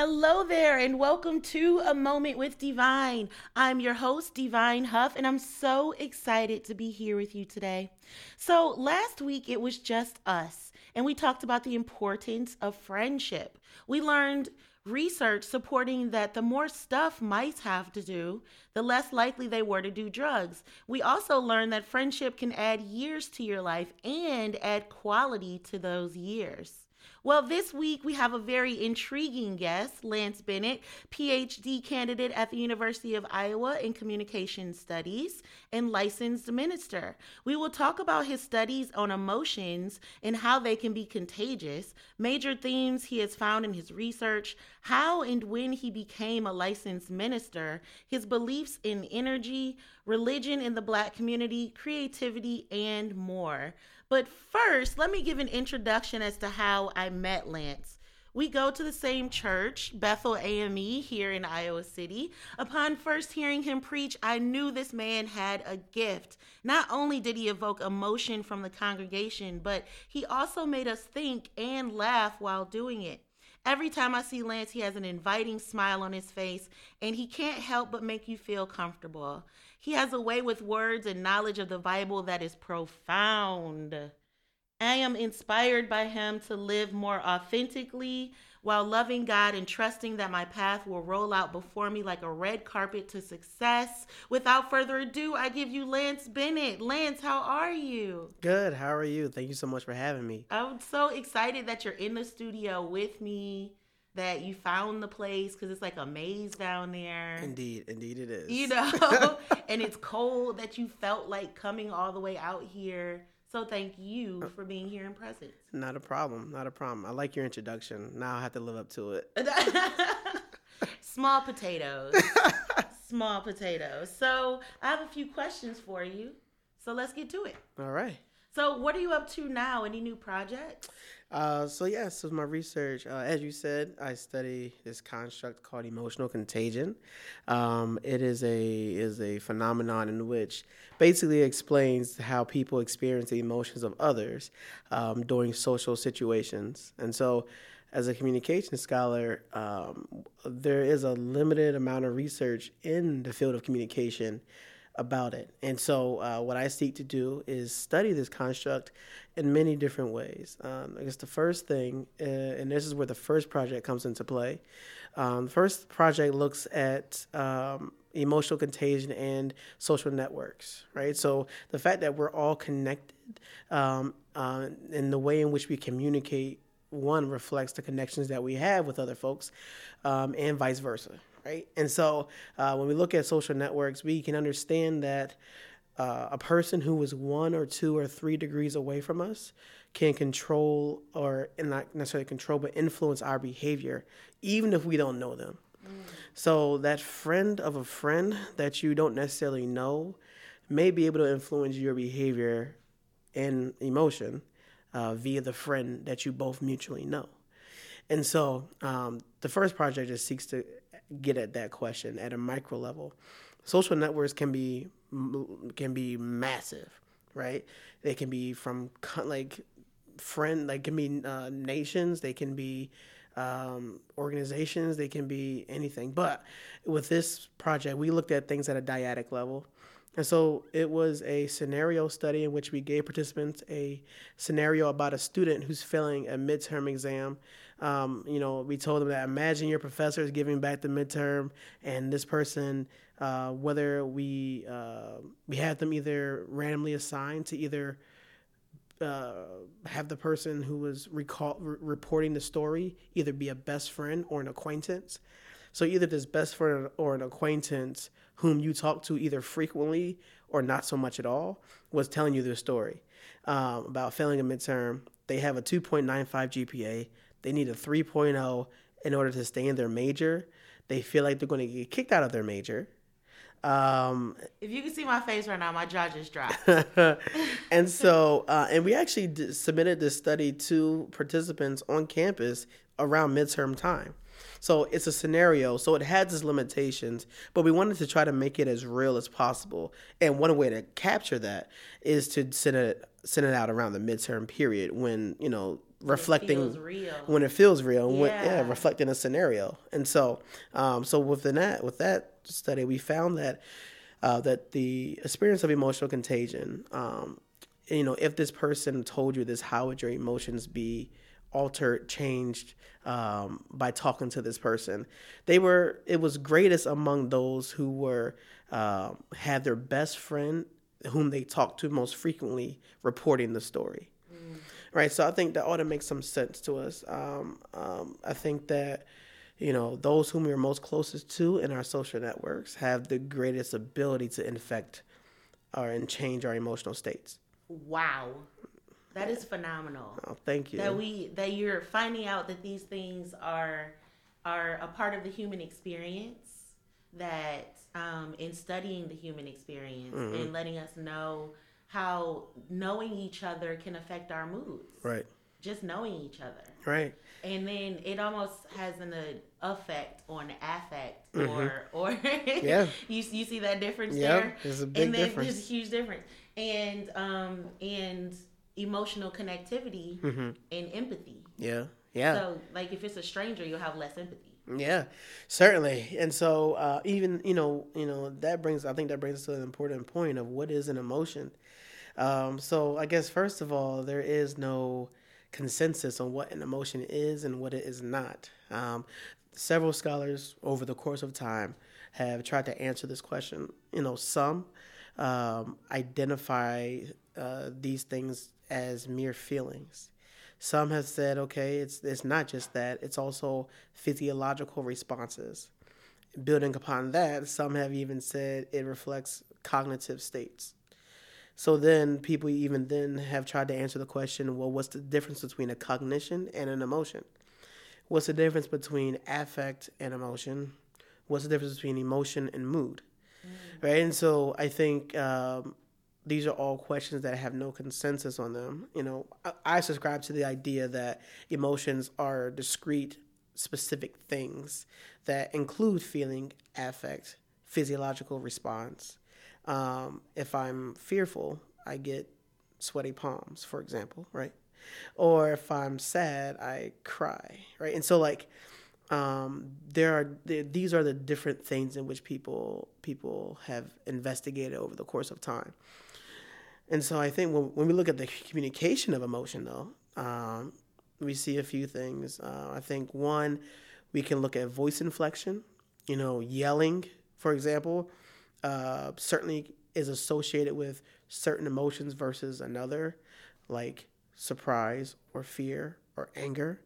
Hello there, and welcome to A Moment with Divine. I'm your host, Divine Huff, and I'm so excited to be here with you today. So, last week it was just us, and we talked about the importance of friendship. We learned research supporting that the more stuff mice have to do, the less likely they were to do drugs. We also learned that friendship can add years to your life and add quality to those years. Well, this week we have a very intriguing guest, Lance Bennett, PhD candidate at the University of Iowa in Communication Studies and licensed minister. We will talk about his studies on emotions and how they can be contagious, major themes he has found in his research, how and when he became a licensed minister, his beliefs in energy, religion in the black community, creativity, and more. But first, let me give an introduction as to how I met Lance. We go to the same church, Bethel AME, here in Iowa City. Upon first hearing him preach, I knew this man had a gift. Not only did he evoke emotion from the congregation, but he also made us think and laugh while doing it. Every time I see Lance, he has an inviting smile on his face, and he can't help but make you feel comfortable. He has a way with words and knowledge of the Bible that is profound. I am inspired by him to live more authentically while loving God and trusting that my path will roll out before me like a red carpet to success. Without further ado, I give you Lance Bennett. Lance, how are you? Good. How are you? Thank you so much for having me. I'm so excited that you're in the studio with me that you found the place because it's like a maze down there. Indeed, indeed it is. You know, and it's cold that you felt like coming all the way out here. So thank you uh, for being here in presence. Not a problem. Not a problem. I like your introduction. Now I have to live up to it. Small potatoes. Small potatoes. So I have a few questions for you. So let's get to it. All right. So what are you up to now? Any new projects? Uh, so yeah, so my research, uh, as you said, I study this construct called emotional contagion. Um, it is a is a phenomenon in which basically explains how people experience the emotions of others um, during social situations. And so, as a communication scholar, um, there is a limited amount of research in the field of communication about it. And so, uh, what I seek to do is study this construct in many different ways. Um, I guess the first thing, uh, and this is where the first project comes into play. Um, the first project looks at um, emotional contagion and social networks, right? So, the fact that we're all connected um, uh, in the way in which we communicate one reflects the connections that we have with other folks um, and vice versa right? And so uh, when we look at social networks, we can understand that uh, a person who is one or two or three degrees away from us can control or not necessarily control but influence our behavior even if we don't know them mm. so that friend of a friend that you don't necessarily know may be able to influence your behavior and emotion uh, via the friend that you both mutually know and so um, the first project just seeks to get at that question at a micro level. Social networks can be can be massive, right? They can be from like friend, like can be uh, nations. They can be um, organizations. They can be anything. But with this project, we looked at things at a dyadic level. And so it was a scenario study in which we gave participants a scenario about a student who's failing a midterm exam um, you know, we told them that imagine your professor is giving back the midterm, and this person, uh, whether we uh, we had them either randomly assigned to either uh, have the person who was recall re- reporting the story either be a best friend or an acquaintance. So either this best friend or an acquaintance whom you talk to either frequently or not so much at all was telling you their story um, about failing a midterm. They have a 2.95 GPA. They need a 3.0 in order to stay in their major. They feel like they're going to get kicked out of their major. Um, if you can see my face right now, my jaw just dropped. and so, uh, and we actually d- submitted this study to participants on campus around midterm time. So it's a scenario. So it has its limitations, but we wanted to try to make it as real as possible. And one way to capture that is to send it send it out around the midterm period when you know reflecting real. when it feels real and when, yeah Yeah. reflecting a scenario and so um, so within that with that study we found that uh, that the experience of emotional contagion um, you know if this person told you this how would your emotions be altered changed um, by talking to this person they were it was greatest among those who were um, had their best friend whom they talked to most frequently reporting the story right? So I think that ought to make some sense to us. Um, um, I think that you know those whom we're most closest to in our social networks have the greatest ability to infect or and change our emotional states. wow. That is phenomenal. Oh, thank you. That we that you're finding out that these things are are a part of the human experience that um, in studying the human experience Mm-hmm. and letting us know how knowing each other can affect our moods right, just knowing each other right, and then it almost has an uh, effect on affect or or Mm-hmm. Yeah. you you see that difference Yeah, there there's a big and then difference. there's a huge difference and um and emotional connectivity and empathy yeah, yeah. so like if it's a stranger you'll have less empathy Yeah, certainly. And so uh, even you know you know that brings I think that brings us to an important point of what is an emotion. Um, so I guess first of all there is no consensus on what an emotion is and what it is not. Um, several scholars over the course of time have tried to answer this question. You know, some um, identify uh, these things as mere feelings. Some have said, okay, it's it's not just that; it's also physiological responses. Building upon that, some have even said it reflects cognitive states. So then, people even then have tried to answer the question: Well, what's the difference between a cognition and an emotion? What's the difference between affect and emotion? What's the difference between emotion and mood? Right, and so I think um, these are all questions that have no consensus on them. You know, I, I subscribe to the idea that emotions are discrete, specific things that include feeling, affect, physiological response. Um, if I'm fearful, I get sweaty palms, for example, right? Or if I'm sad, I cry, right? And so, like, um, there are these are the different things in which people people have investigated over the course of time. And so I think when, when we look at the communication of emotion, though, um, we see a few things. Uh, I think one, we can look at voice inflection. You know, yelling, for example, uh, certainly is associated with certain emotions versus another, like surprise or fear or anger.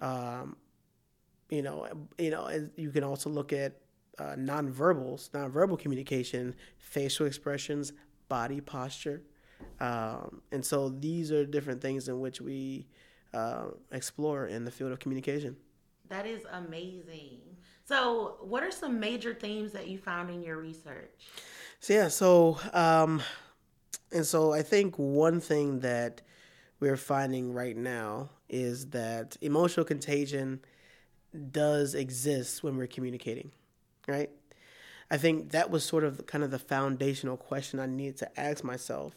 Um, you know, you know, and you can also look at uh, nonverbals, nonverbal communication, facial expressions, body posture, um, and so these are different things in which we uh, explore in the field of communication. that is amazing so what are some major themes that you found in your research So yeah, so um, and so I think one thing that we're finding right now is that emotional contagion does exist when we're communicating, right? I think that was sort of kind of the foundational question I needed to ask myself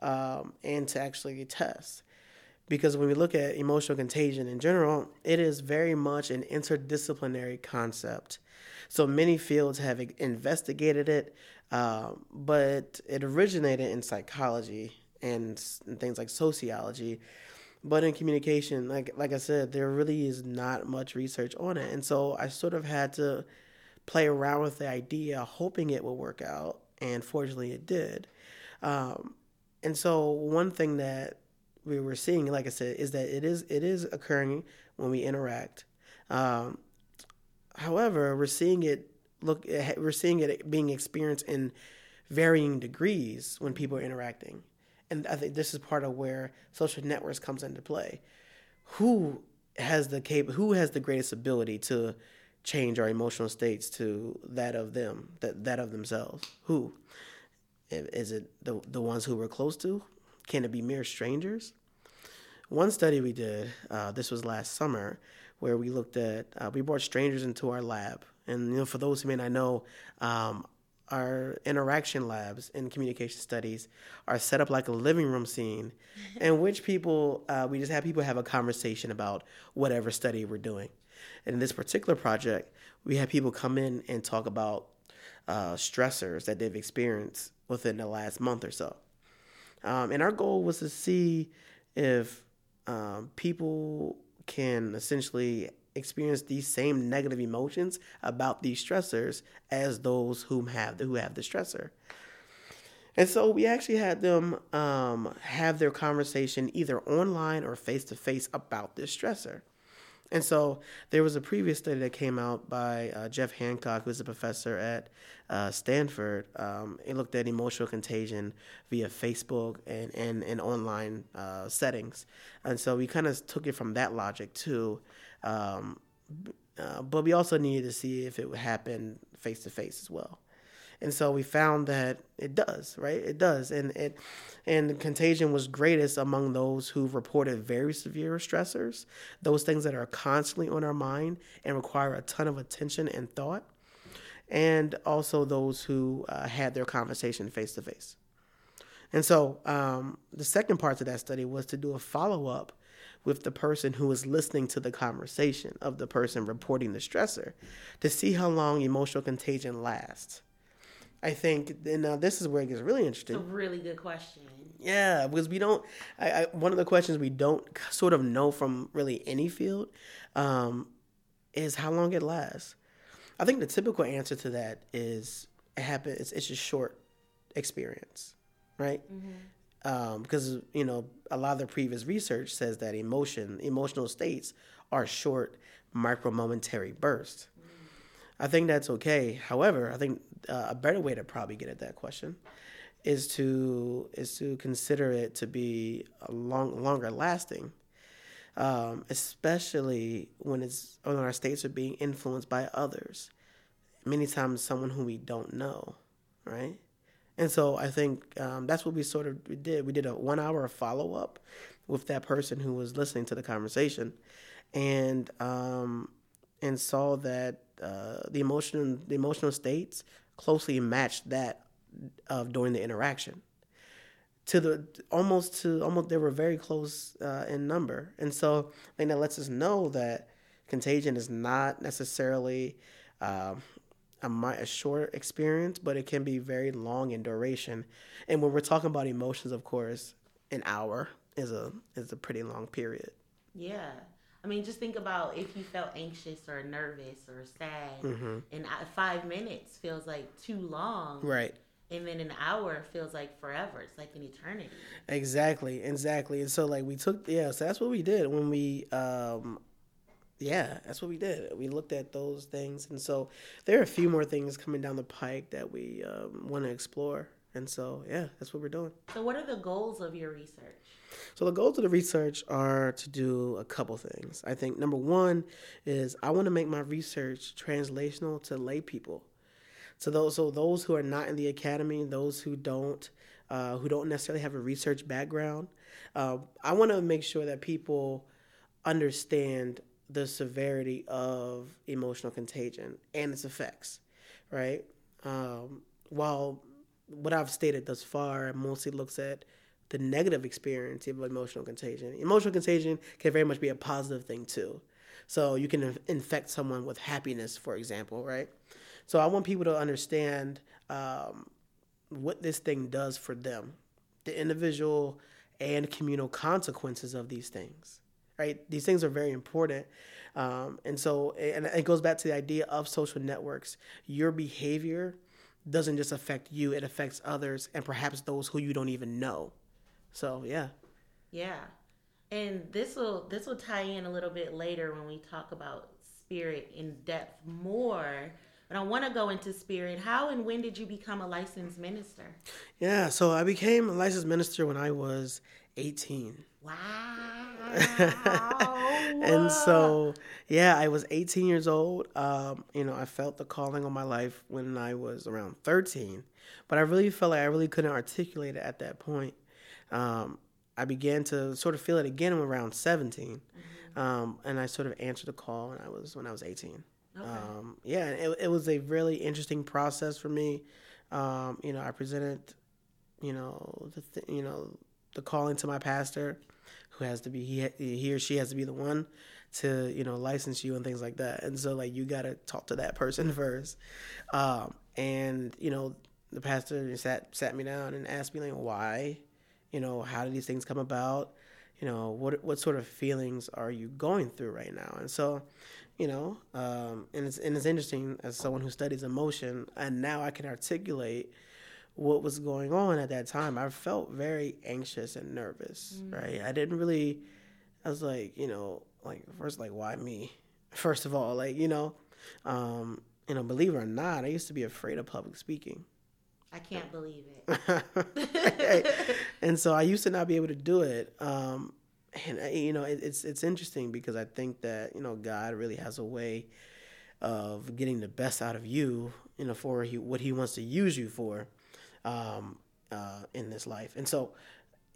um, and to actually test. Because when we look at emotional contagion in general, it is very much an interdisciplinary concept. So many fields have investigated it, um, but it originated in psychology and, and things like sociology. But in communication, like like I said, there really is not much research on it, and so I sort of had to play around with the idea, hoping it would work out, and fortunately, it did. Um, and so, one thing that we were seeing, like I said, is that it is it is occurring when we interact. Um, however, we're seeing it look we're seeing it being experienced in varying degrees when people are interacting, and I think this is part of where social networks comes into play. Who has the cap- Who has the greatest ability to change our emotional states to that of them, that that of themselves? Who? Is it the the ones who we're close to? Can it be mere strangers? One study we did, uh, this was last summer, where we looked at, uh, we brought strangers into our lab. And, you know, for those who may not know, um, our interaction labs in communication studies are set up like a living room scene in which people uh, we just have people have a conversation about whatever study we're doing and in this particular project we had people come in and talk about uh, stressors that they've experienced within the last month or so um, and our goal was to see if um, people can essentially experience these same negative emotions about these stressors as those whom have who have the stressor. And so we actually had them um, have their conversation either online or face to face about this stressor. And so there was a previous study that came out by uh, Jeff Hancock, who's a professor at uh, Stanford. Um, it looked at emotional contagion via Facebook and, and, and online uh, settings. And so we kind of took it from that logic too. Um, uh, but we also needed to see if it would happen face to face as well. And so we found that it does, right? It does, and it and the contagion was greatest among those who reported very severe stressors, those things that are constantly on our mind and require a ton of attention and thought, and also those who uh, had their conversation face to face. And so um, the second part of that study was to do a follow up with the person who is listening to the conversation of the person reporting the stressor to see how long emotional contagion lasts. I think, and now this is where it gets really interesting. It's a really good question. Yeah, because we don't. I, I, one of the questions we don't sort of know from really any field um, is how long it lasts. I think the typical answer to that is it happens. It's, it's a short experience, right? Mm-hmm um, because you know a lot of the previous research says that emotion, emotional states, are short, micro momentary bursts. I think that's okay. However, I think uh, a better way to probably get at that question is to is to consider it to be a long longer lasting, um, especially when it's when our states are being influenced by others. Many times, someone who we don't know, right? And so I think um, that's what we sort of did. We did a one hour follow up with that person who was listening to the conversation, and um, and saw that uh, the emotion the emotional states closely matched that of during the interaction. To the almost to almost they were very close uh, in number, and so I think that lets us know that contagion is not necessarily. Uh, a, a short experience, but it can be very long in duration. And when we're talking about emotions, of course, an hour is a is a pretty long period. Yeah. I mean, just think about if you felt anxious or nervous or sad, mm-hmm. and five minutes feels like too long. Right. And then an hour feels like forever. It's like an eternity. Exactly, exactly. And so, like, we took, yeah, so that's what we did when we um, yeah, that's what we did. We looked at those things, and so there are a few more things coming down the pike that we um, want to explore. And so, yeah, that's what we're doing. So, what are the goals of your research? So, the goals of the research are to do a couple things. I think number one is I want to make my research translational to lay people. So those, so those who are not in the academy, those who don't, uh, who don't necessarily have a research background, uh, I want to make sure that people understand the severity of emotional contagion and its effects, right? Um, while what I've stated thus far mostly looks at the negative experience of emotional contagion. Emotional contagion can very much be a positive thing too. So you can infect someone with happiness, for example, right? So I want people to understand um, what this thing does for them, the individual and communal consequences of these things right? These things are very important. Um, and so, and it goes back to the idea of social networks. Your behavior doesn't just affect you, it affects others and perhaps those who you don't even know. So, yeah. Yeah. And this will this will tie in a little bit later when we talk about spirit in depth more. But I want to go into spirit. How and when did you become a licensed minister? Yeah, so I became a licensed minister when I was 18. Wow. and so, yeah, I was 18 years old. Um, you know, I felt the calling on my life when I was around 13, but I really felt like I really couldn't articulate it at that point. Um, I began to sort of feel it again around 17, mm-hmm. um, and I sort of answered the call when I was when I was 18. Okay. Um, yeah, it, it was a really interesting process for me. Um, you know, I presented, you know, the th- you know the calling to my pastor, who has to be he he or she has to be the one to you know license you and things like that. And so like you got to talk to that person first. Um, and you know the pastor sat sat me down and asked me like why, you know, how did these things come about? You know, what what sort of feelings are you going through right now? And so, you know, um, and it's and it's interesting as someone who studies emotion, and now I can articulate what was going on at that time. I felt very anxious and nervous. Mm. Right, I didn't really. I was like, you know, like first, like why me? First of all, like you know, um, you know, believe it or not, I used to be afraid of public speaking. I can't believe it. and so I used to not be able to do it. Um, and uh, you know, it, it's it's interesting because I think that you know God really has a way of getting the best out of you, you know, for he, what He wants to use you for um, uh, in this life. And so,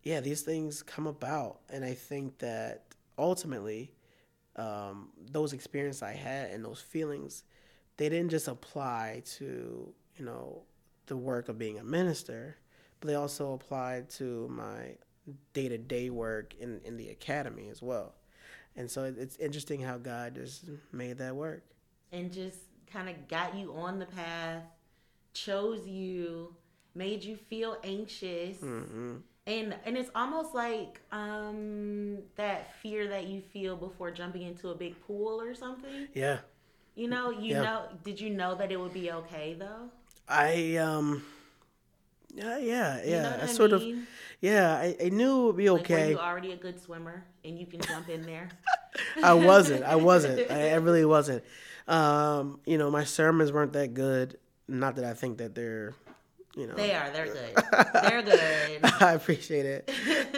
yeah, these things come about, and I think that ultimately, um, those experiences I had and those feelings, they didn't just apply to you know the work of being a minister, but they also applied to my day to day work in, in the academy as well. And so it's interesting how God just made that work. And just kind of got you on the path, chose you, made you feel anxious. Mm-hmm. And, and it's almost like um, that fear that you feel before jumping into a big pool or something. Yeah. You know, you yeah. know, did you know that it would be okay though? I um yeah, yeah, yeah. You know I, I sort of yeah, I, I knew it would be okay. Like, you already a good swimmer and you can jump in there? I wasn't. I wasn't. I, I really wasn't. Um, you know, my sermons weren't that good. Not that I think that they're you know. They are they're good. They're good. I appreciate it.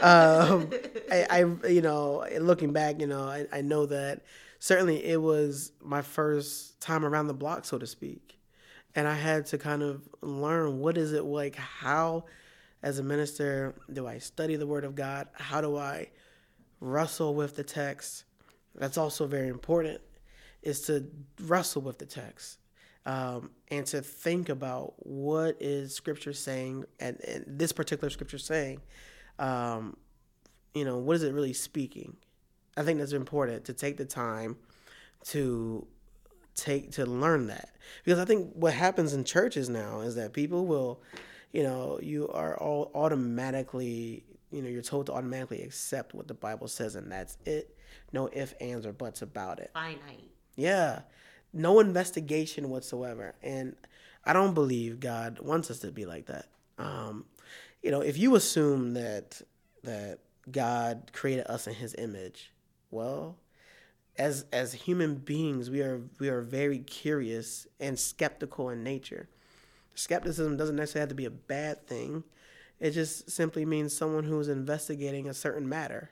Um I, I you know looking back you know I, I know that certainly it was my first time around the block so to speak. And I had to kind of learn what is it like how as a minister do I study the word of God? How do I wrestle with the text? That's also very important is to wrestle with the text um, and to think about what is scripture saying and, and this particular scripture saying um, you know what is it really speaking I think that's important to take the time to take to learn that because I think what happens in churches now is that people will, you know, you are all automatically, you know, you're told to automatically accept what the Bible says and that's it. No ifs, ands, or buts about it. Finite. Yeah, no investigation whatsoever, and I don't believe God wants us to be like that. Um, you know, if you assume that that God created us in His image, well, as as human beings, we are we are very curious and skeptical in nature. Skepticism doesn't necessarily have to be a bad thing. It just simply means someone who's investigating a certain matter,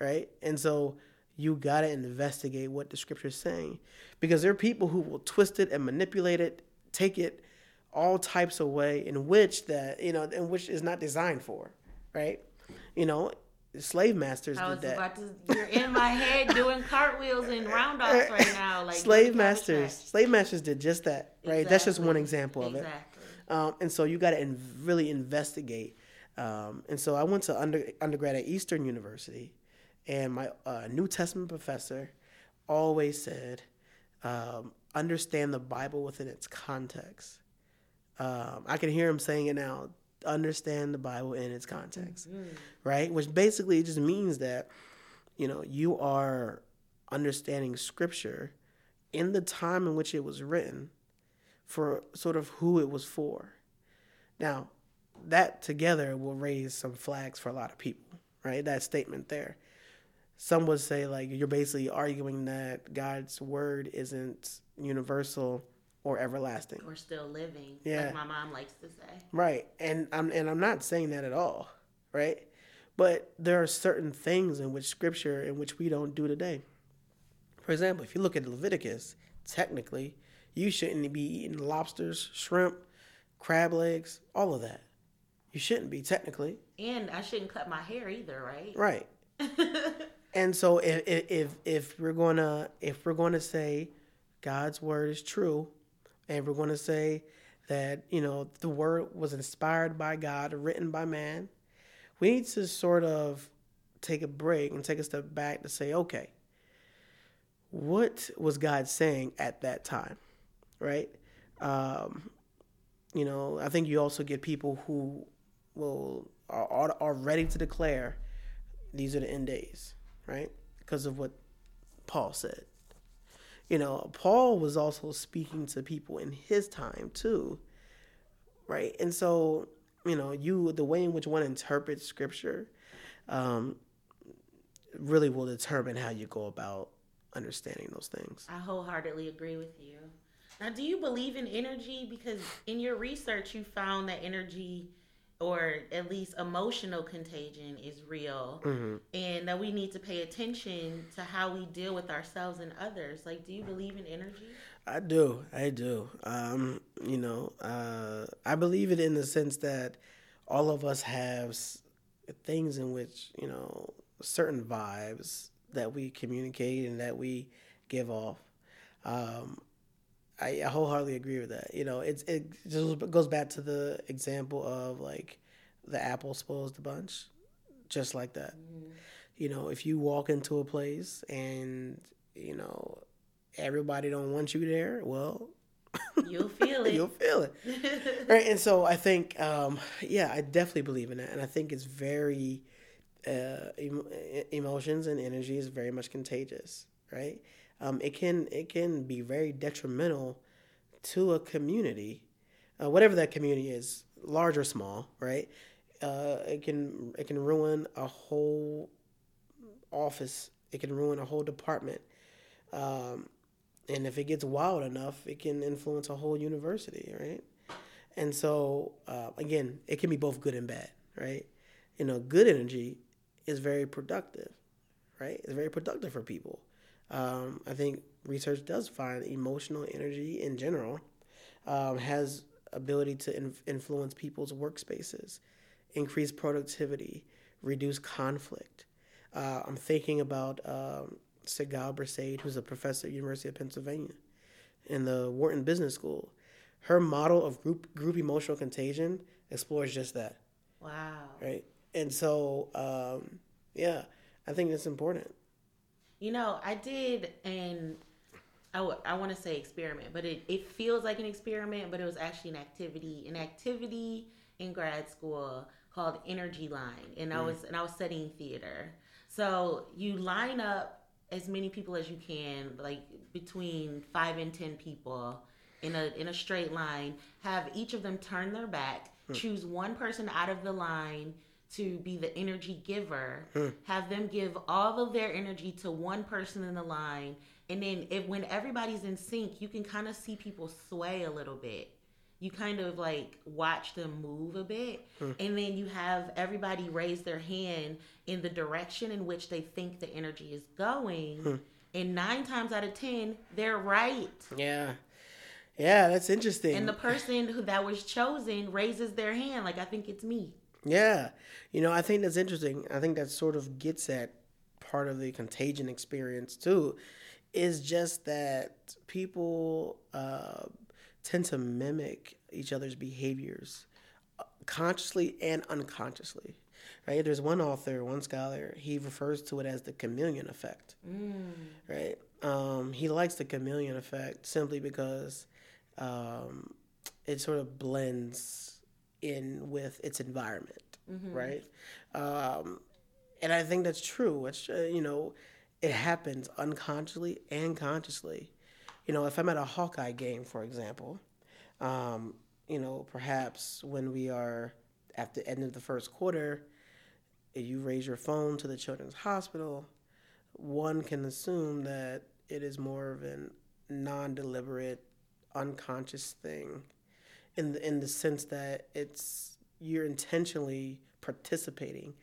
right? And so you got to investigate what the scripture is saying because there are people who will twist it and manipulate it, take it all types of way in which that, you know, in which is not designed for, right? You know, slave masters I was did that. About to, you're in my head doing cartwheels and roundoffs right now. Like slave masters, slave masters did just that. Right. Exactly. That's just one example of exactly. it. Um, and so you got to in, really investigate. Um, and so I went to under, undergrad at Eastern University, and my uh, New Testament professor always said, um, "Understand the Bible within its context." Um, I can hear him saying it now understand the Bible in its context, mm-hmm. right? Which basically just means that, you know, you are understanding scripture in the time in which it was written for sort of who it was for. Now, that together will raise some flags for a lot of people, right? That statement there. Some would say, like, you're basically arguing that God's word isn't universal or everlasting. Or still living. Yeah. Like my mom likes to say. Right. And I'm and I'm not saying that at all. Right? But there are certain things in which scripture in which we don't do today. For example, if you look at Leviticus, technically, you shouldn't be eating lobsters, shrimp, crab legs, all of that. You shouldn't be technically. And I shouldn't cut my hair either, right? Right. and so if if if we're gonna if we're gonna say God's word is true, and we're to say that you know the word was inspired by God, written by man. We need to sort of take a break and take a step back to say, okay, what was God saying at that time, right? Um, you know, I think you also get people who will are, are ready to declare these are the end days, right? Because of what Paul said. You know, Paul was also speaking to people in his time too, right? And so, you know, you the way in which one interprets scripture um, really will determine how you go about understanding those things. I wholeheartedly agree with you. Now, do you believe in energy? Because in your research, you found that energy, or at least emotional contagion, is real, mm-hmm. and that we need to pay attention to how we deal with ourselves and others. Like, do you believe in energy? I do. I do. Um, you know, uh, I believe it in the sense that all of us have things in which you know certain vibes that we communicate and that we give off. Um, I, wholeheartedly agree with that. You know, it's it just goes back to the example of like the apple spoils the bunch, just like that. Mm-hmm. You know, if you walk into a place and you know everybody don't want you there, well, you'll feel it. you'll feel it, right? And so I think, um, yeah, I definitely believe in that, and I think it's very uh, em- emotions and energy is very much contagious, right? Um, it can it can be very detrimental to a community, uh, whatever that community is, large or small, right? Uh, it can it can ruin a whole office. It can ruin a whole department, um, and if it gets wild enough, it can influence a whole university, right? And so uh, again, it can be both good and bad, right? You know, good energy is very productive, right? It's very productive for people. Um, I think research does find emotional energy in general um, has ability to in- influence people's workspaces, increase productivity, reduce conflict. Uh, I'm thinking about um, Sigal Barsade, who's a professor at University of Pennsylvania in the Wharton Business School. Her model of group group emotional contagion explores just that. Wow. Right and so um, yeah, I think it's important. You know, I did, and I, w- I want to say experiment, but it, it feels like an experiment, but it was actually an activity, an activity in grad school called Energy Line, and I mm. was and I was studying theater. So you line up as many people as you can, like between five and ten people in a in a straight line. Have each of them turn their back, mm. choose one person out of the line to be the energy giver, hmm. have them give all of their energy to one person in the line, and then if when everybody's in sync, you can kind of see people sway a little bit. You kind of like watch them move a bit, hmm. and then you have everybody raise their hand in the direction in which they think the energy is going. Hmm. And nine times out of ten, they're right. Yeah. Yeah, that's interesting. And the person who that was chosen raises their hand, like I think it's me. Yeah. You know, I think that's interesting. I think that sort of gets at part of the contagion experience too, is just that people uh, tend to mimic each other's behaviors uh, consciously and unconsciously. Right? There's one author, one scholar, he refers to it as the chameleon effect. Mm. Right? Um, he likes the chameleon effect simply because um, it sort of blends in with its environment, mm-hmm. right? Um, and I think that's true. It's uh, you know, it happens unconsciously and consciously. You know, if I'm at a Hawkeye game, for example, um, you know, perhaps when we are at the end of the first quarter, you raise your phone to the children's hospital, one can assume that it is more of a non-deliberate, unconscious thing in the, in the sense that it's you're intentionally participating,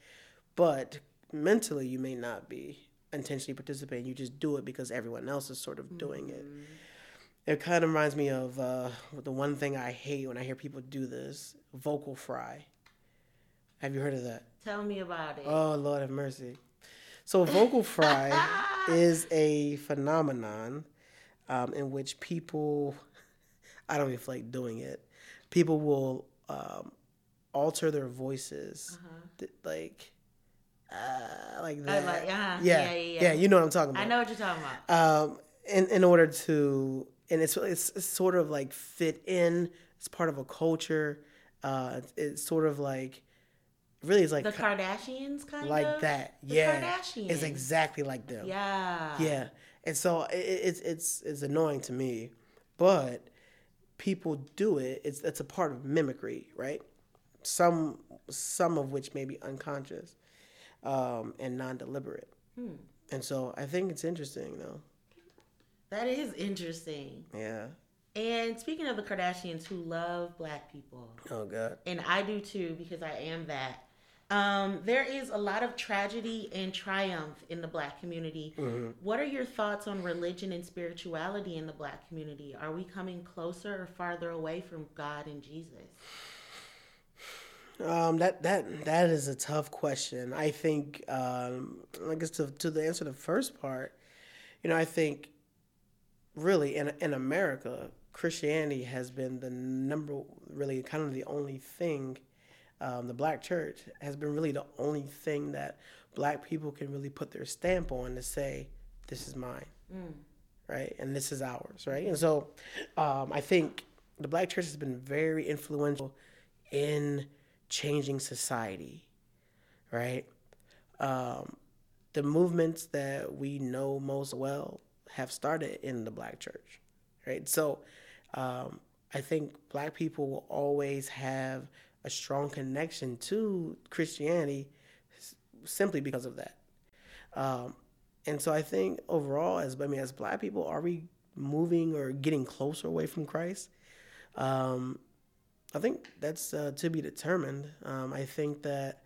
but mentally you may not be intentionally participating. You just do it because everyone else is sort of doing it. Mm-hmm. It kind of reminds me of uh, the one thing I hate when I hear people do this: vocal fry. Have you heard of that? Tell me about it. Oh Lord have mercy. So vocal fry is a phenomenon um, in which people I don't even feel like doing it. People will um, alter their voices, th- like, uh, like that. like, uh-huh. yeah, yeah, yeah, yeah. You know what I'm talking about. I know what you're talking about. Um, in in order to, and it's it's, it's sort of like fit in. It's part of a culture. Uh, it's, it's sort of like, really, it's like the Kardashians, kind like of like that. The yeah, Kardashians. it's exactly like them. Yeah. Yeah, and so it, it's it's it's annoying to me, but people do it. It's it's a part of mimicry, right? Some some of which may be unconscious um, and non deliberate. Hmm. And so I think it's interesting, though. That is interesting. Yeah. And speaking of the Kardashians who love black people, Oh God. and I do too because I am that. Um, there is a lot of tragedy and triumph in the black community. Mm-hmm. What are your thoughts on religion and spirituality in the black community? Are we coming closer or farther away from God and Jesus? Um, that that that is a tough question. I think, um, I guess to to the answer the first part, you know, I think, really in in America, Christianity has been the number, really kind of the only thing. Um, the black church has been really the only thing that black people can really put their stamp on to say, "This is mine." right? And this is ours, right? And so um, I think the black church has been very influential in changing society, right? Um, the movements that we know most well have started in the black church, right? So um, I think black people will always have a strong connection to Christianity simply because of that. Um, and so I think overall, as I mean, as black people, are we moving or getting closer away from Christ? Um, I think that's uh, to be determined. Um, I think that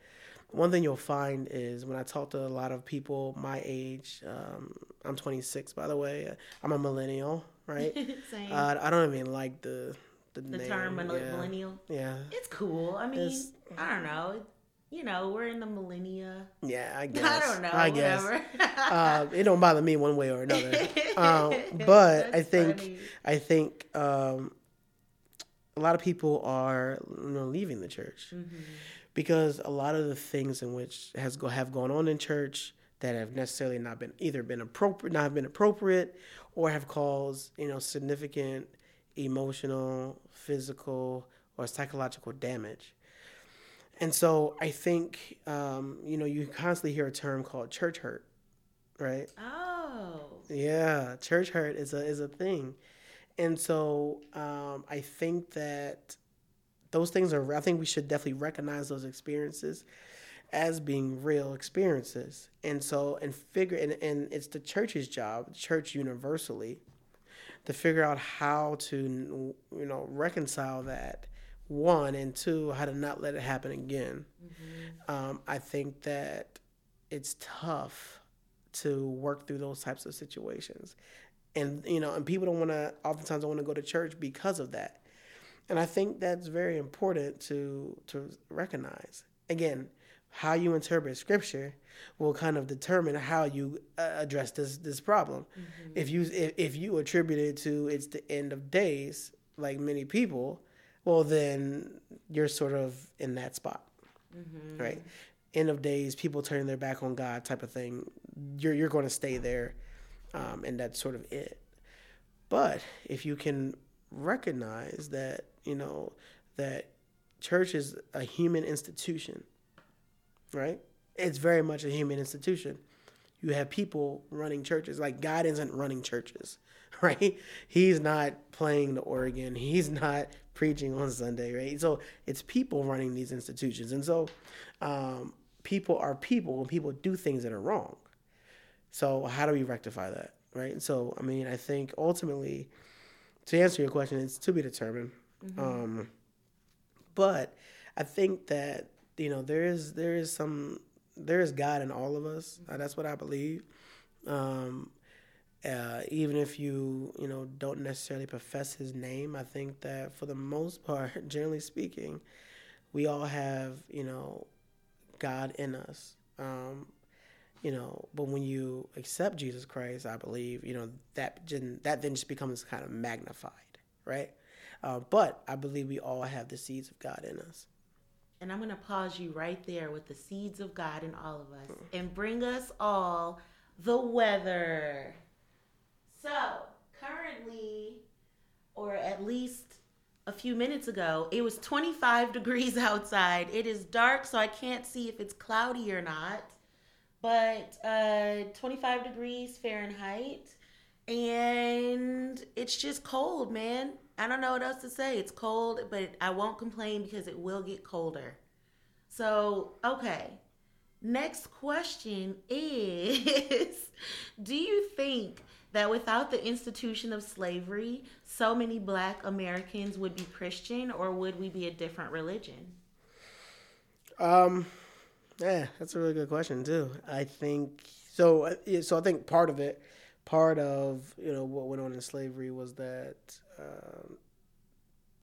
one thing you'll find is when I talk to a lot of people my age, um, I'm 26 by the way, I'm a millennial, right? Same. uh, I don't even like the the, the term yeah. millennial. Yeah, It's cool. I mean, It's- I don't know. You know, we're in the millennia. yeah, I guess. I don't know. I guess. uh, it don't bother me one way or another. Um, but I think funny. I think um, a lot of people are you know, leaving the church Mm-hmm. because a lot of the things in which has go have gone on in church that have necessarily not been either been appropriate, not have been appropriate, or have caused you know significant emotional, physical, or psychological damage. And so I think um, you know you constantly hear a term called church hurt, right? Oh. Yeah, church hurt is a is a thing, and so um, I think that those things are. I think we should definitely recognize those experiences as being real experiences, and so and figure and, and it's the church's job, church universally, to figure out how to you know reconcile that one and two how to not let it happen again. Um, I think that it's tough to work through those types of situations. And you know, and people don't want to oftentimes don't want to go to church because of that. And I think that's very important to to recognize. Again, how you interpret scripture will kind of determine how you uh, address this this problem. If you if, if you attribute it to it's the end of days, like many people, well then you're sort of in that spot right? End of days, people turning their back on God, type of thing. You're you're going to stay there, um, and that's sort of it. But if you can recognize that you know that church is a human institution, right? It's very much a human institution. You have people running churches. Like God isn't running churches, right? He's not playing the organ. He's not preaching on Sunday, right? So it's people running these institutions, and so um, people are people, and people do things that are wrong. So how do we rectify that, right? So I mean, I think ultimately, to answer your question, it's to be determined. Um, but I think that you know there is there is some there is God in all of us. Uh, that's what I believe. Um, uh, even if you you know don't necessarily profess His name, I think that for the most part, generally speaking, we all have you know God in us. Um, you know, but when you accept Jesus Christ, I believe you know that that then just becomes kind of magnified, right? Uh, but I believe we all have the seeds of God in us. And I'm going to pause you right there with the seeds of God in all of us and bring us all the weather. So, currently, or at least a few minutes ago, it was 25 degrees outside. It is dark, so I can't see if it's cloudy or not. But uh, 25 degrees Fahrenheit. And it's just cold, man. I don't know what else to say. It's cold, but I won't complain because it will get colder. So, okay. Next question is Do you think that without the institution of slavery, so many black Americans would be Christian or would we be a different religion? Um, yeah, that's a really good question too. I think so. uh, So I think part of it, part of you know what went on in slavery was that um,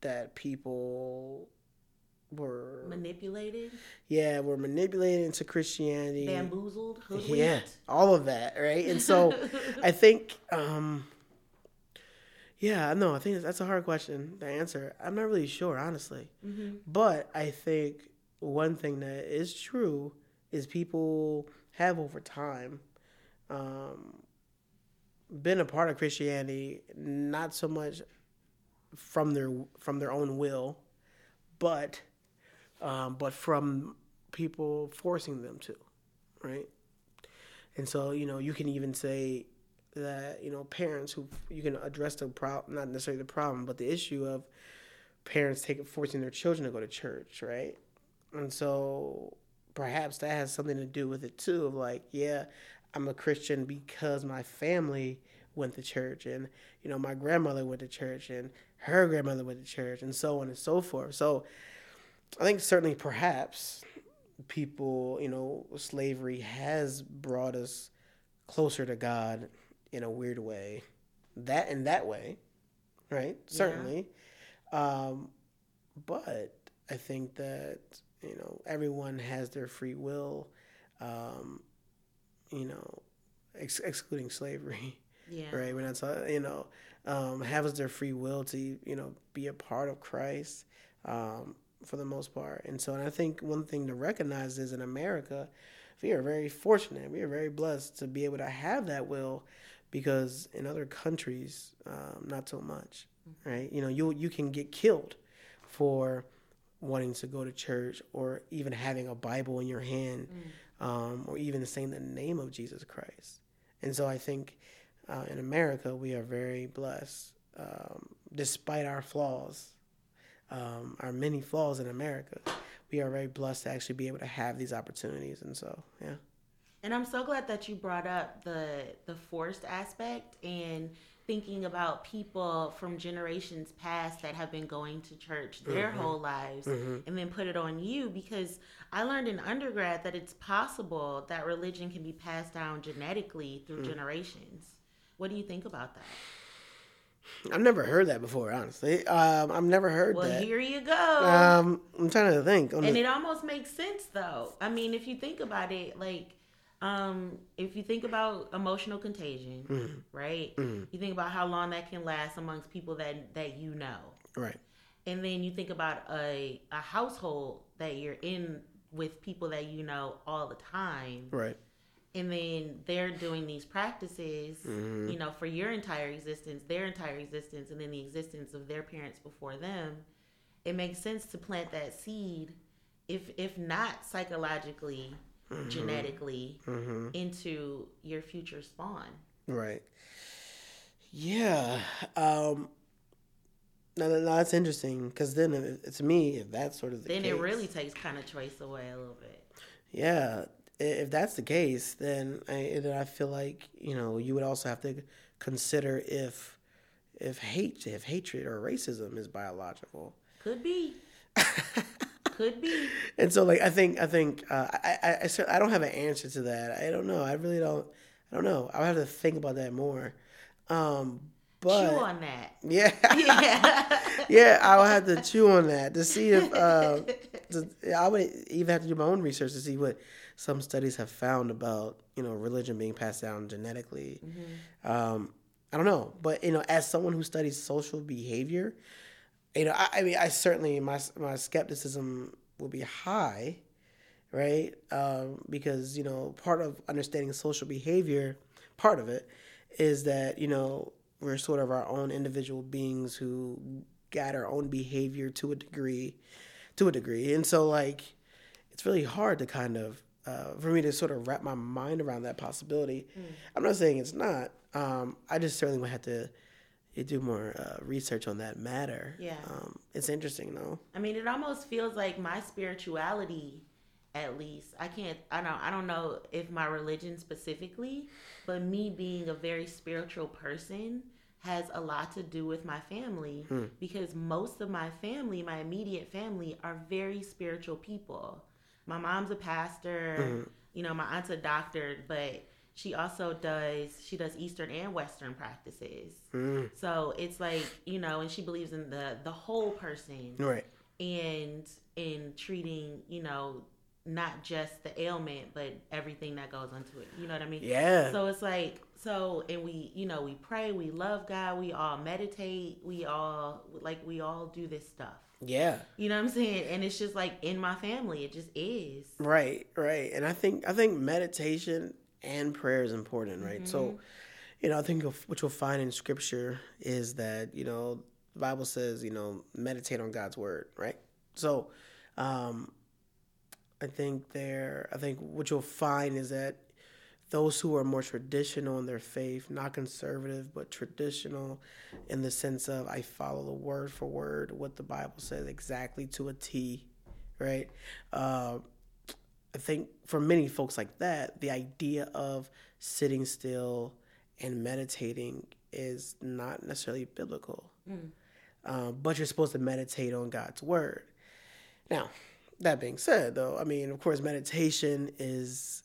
that people were Manipulated, yeah were manipulated into Christianity. bamboozled, hoodwinked? Yeah, all of that, right? And so I think, um, yeah, no, I think that's a hard question to answer. I'm not really sure, honestly. Mhm. But I think one thing that is true is people have over time um, been a part of Christianity, not so much from their from their own will, but um, but from people forcing them to, right? And so you know you can even say that you know parents who you can address the problem, not necessarily the problem, but the issue of parents taking forcing their children to go to church, right? And so perhaps that has something to do with it too. Of like, yeah, I'm a Christian because my family went to church, and you know my grandmother went to church, and her grandmother went to church, and so on and so forth. So I think certainly perhaps people, you know, slavery has brought us closer to God in a weird way. That in that way, right? Certainly. Um, but I think that you know everyone has their free will. Um, you know, ex- excluding slavery, Yeah. right? We're not, talking- you know, um, has their free will to you know be a part of Christ um, for the most part. And so, and I think one thing to recognize is in America, we are very fortunate. We are very blessed to be able to have that will, because in other countries, um, not so much, right? You know, you you can get killed for wanting to go to church or even having a Bible in your hand, um, or even saying the name of Jesus Christ. And so I think uh, in America we are very blessed, um, despite our flaws, um, our many flaws in America. We are very blessed to actually be able to have these opportunities, and so yeah. And I'm so glad that you brought up the the forced aspect and thinking about people from generations past that have been going to church their whole lives and then put it on you because I learned in undergrad that it's possible that religion can be passed down genetically through generations. What do you think about that? I've never heard that before, honestly. Um, I've never heard Well, that. here you go. Um, I'm trying to think. On and the- it almost makes sense though i mean if you think about it like um if you think about emotional contagion Mm-hmm. right you think about how long that can last amongst people that that you know right. and then you think about a a household that you're in with people that you know all the time Right. and then they're doing these practices Mm-hmm. you know for your entire existence their entire existence and then the existence of their parents before them it makes sense to plant that seed if if not psychologically Mm-hmm. genetically into your future spawn Right. Yeah. Um, no, no, no, that's interesting because then, to me, if that's sort of the then case, it really takes kind of choice away a little bit yeah. If that's the case, then I, then I feel like you know you would also have to consider if if hate if hatred or racism is biological. could be could be And so, like, I think, I think, uh, I, I, I, I don't have an answer to that. I don't know. I really don't. I don't know. I'll have to think about that more. Um, but chew on that yeah, yeah yeah, I would have to chew on that to see if uh, to, I would even have to do my own research to see what some studies have found about you know religion being passed down genetically. Um, I don't know, but you know, as someone who studies social behavior, you know, I, I mean, I certainly my my skepticism will be high, right? Um, because you know, part of understanding social behavior, part of it, is that you know we're sort of our own individual beings who got our own behavior to a degree, to a degree, and so like it's really hard to kind of uh, for me to sort of wrap my mind around that possibility. Mm. I'm not saying it's not. Um, I just certainly would have to do more uh, research on that matter. Yeah, um, it's interesting though. I mean, it almost feels like my spirituality, at least. I can't. I don't. I don't know if my religion specifically, but me being a very spiritual person has a lot to do with my family hmm. because most of my family, my immediate family, are very spiritual people. My mom's a pastor. Mm-hmm. You know, my aunt's a doctor, but she also does she does eastern and western practices mm. so it's like you know and she believes in the the whole person right and in treating you know not just the ailment but everything that goes into it you know what i mean yeah so it's like so and we you know we pray we love god we all meditate we all like we all do this stuff yeah. You know what I'm saying? And it's just like in my family, it just is. Right, right. And I think I think meditation and prayer is important, right? Mm-hmm. So, you know, I think what you'll find in scripture is that, you know, the Bible says, you know, meditate on God's word, right? So, um, I think there, I think what you'll find is that those who are more traditional in their faith, not conservative, but traditional in the sense of I follow the word for word what the Bible says exactly to a T, right? Uh, I think for many folks like that, the idea of sitting still and meditating is not necessarily biblical. Mm. Um, but you're supposed to meditate on God's word. Now, that being said, though, I mean, of course, meditation is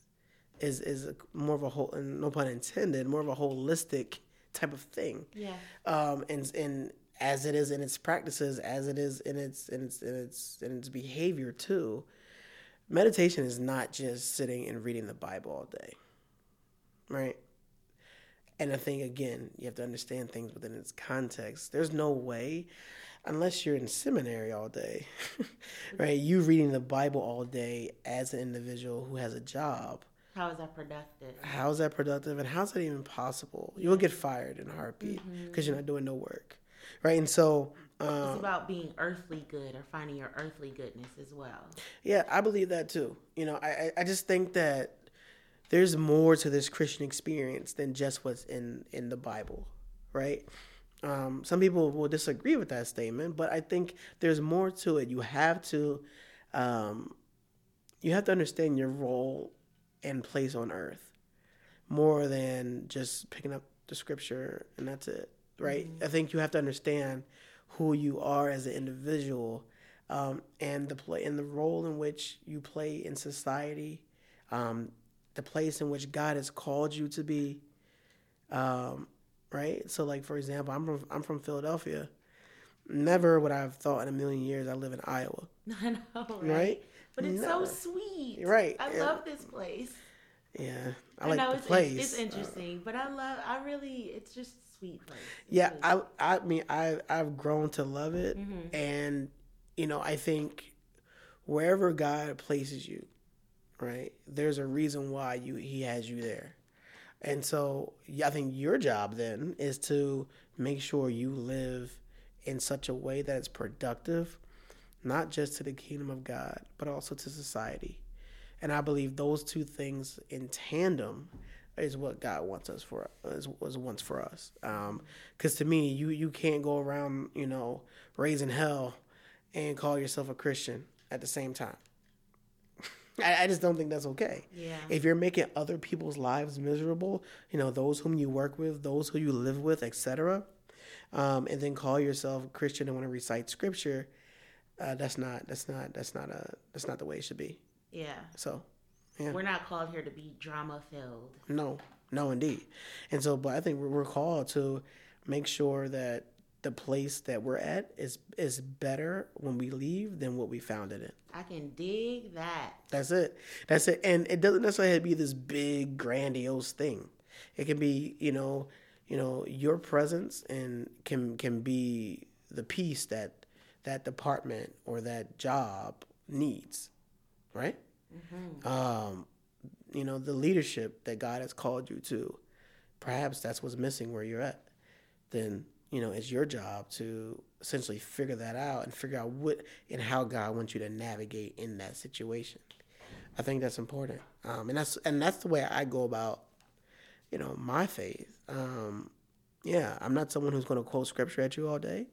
is is more of a whole, no pun intended, more of a holistic type of thing. Yeah. Um, and and as it is in its practices, as it is in its in its in its in its behavior too meditation is not just sitting and reading the Bible all day, right? And I think, again, you have to understand things within its context. There's no way, unless you're in seminary all day, right? You reading the Bible all day as an individual who has a job. How is that productive? How is that productive? And how's that even possible? You'll get fired in a heartbeat because mm-hmm. you're not doing no work, right? And so um, it's about being earthly good or finding your earthly goodness as well. Yeah, I believe that too. You know, I, I just think that there's more to this Christian experience than just what's in, in the Bible, right? Um, some people will disagree with that statement, but I think there's more to it. You have to, um, you have to understand your role and place on earth more than just picking up the scripture and that's it, right? Mm-hmm. I think you have to understand who you are as an individual um, and the play and the role in which you play in society, um, the place in which God has called you to be. Um, right. So, like for example, I'm from I'm from Philadelphia. Never would I have thought in a million years I live in Iowa. I know, right? right? But it's Never. so sweet. Right. I yeah. love this place. Yeah, I, I like know the it's, place. It's, interesting, uh, but I love. I really. It's just sweet place. Yeah, I I mean I I've grown to love it, mm-hmm. and you know I think wherever God places you, right? There's a reason why you He has you there, and so I think your job then is to make sure you live in such a way that it's productive, not just to the kingdom of God, but also to society. And I believe those two things in tandem is what God wants us for is, was wants for us. Because um, to me, you you can't go around you know raising hell and call yourself a Christian at the same time. I, I, just don't think that's okay. Yeah. If you're making other people's lives miserable, you know those whom you work with, those who you live with, etc., um, and then call yourself a Christian and want to recite scripture, uh, that's not that's not that's not a that's not the way it should be. Yeah. So yeah. We're not called here to be drama filled. No, no, indeed. And so, but I think we're called to make sure that the place that we're at is is better when we leave than what we found it in. I can dig that. That's it. That's it. And it doesn't necessarily have to be this big grandiose thing. It can be, you know, you know, your presence and can can be the piece that that department or that job needs, right? Um, you know, the leadership that God has called you to, perhaps that's what's missing where you're at. Then, you know, it's your job to essentially figure that out and figure out what and how God wants you to navigate in that situation. I think that's important, um, and that's and that's the way I go about, you know, my faith. Um, yeah, I'm not someone who's going to quote scripture at you all day.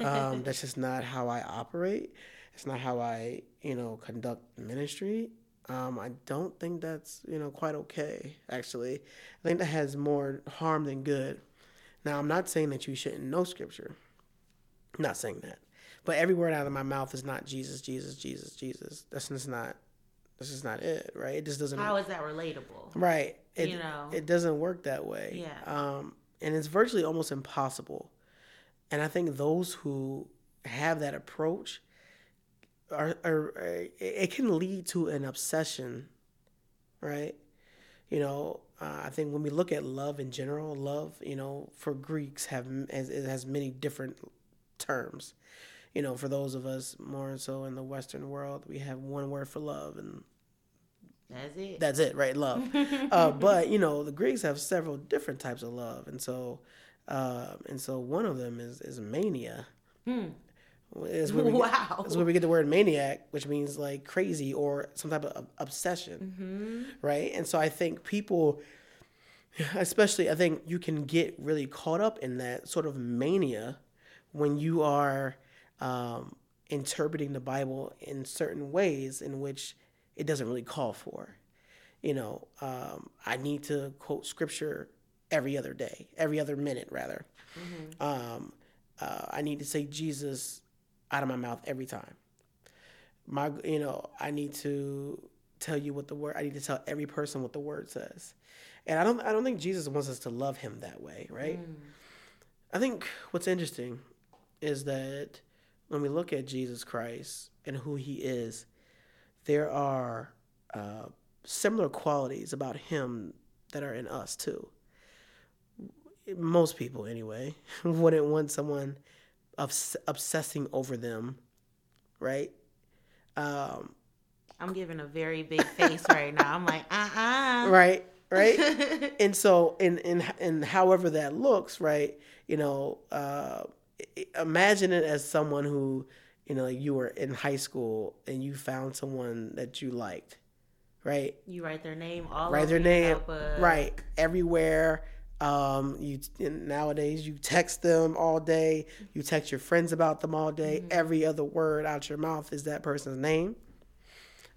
Um, that's just not how I operate. It's not how I, you know, conduct ministry. Um, I don't think that's, you know, quite okay. Actually, I think that has more harm than good. Now, I'm not saying that you shouldn't know scripture. I'm not saying that, but every word out of my mouth is not Jesus, Jesus, Jesus, Jesus. That's just not. That's just not it, right? It just doesn't. How is that relatable? Right. It, You know. it doesn't work that way. Yeah. Um, and it's virtually almost impossible. And I think those who have that approach are, are, are it can lead to an obsession, right? You know, uh, I think when we look at love in general, love, you know, for Greeks have has, it has many different terms. You know, for those of us more so in the Western world, we have one word for love, and That's it. that's it, right? Love. uh, but you know, the Greeks have several different types of love, and so, uh, and so one of them is is mania. Is where we. Wow. Get, is where we get the word maniac, which means like crazy or some type of obsession, Mm-hmm. right? And so I think people, especially, I think you can get really caught up in that sort of mania when you are um, interpreting the Bible in certain ways in which it doesn't really call for. You know, um, I need to quote scripture every other day, every other minute, rather. Um, uh, I need to say Jesus out of my mouth every time. My, you know, I need to tell you what the word. I need to tell every person what the word says, and I don't. I don't think Jesus wants us to love Him that way, right? I think what's interesting is that when we look at Jesus Christ and who He is, there are uh, similar qualities about Him that are in us too. Most people, anyway, wouldn't want someone obs- obsessing over them, right? Um, I'm giving a very big face right now. I'm like, uh uh right, right. and so, in in in however that looks, right? You know, uh, imagine it as someone who, you know, like you were in high school and you found someone that you liked, right? You write their name all write over their name right everywhere um you nowadays you text them all day. You text your friends about them all day. Mm-hmm. every other word out your mouth is that person's name.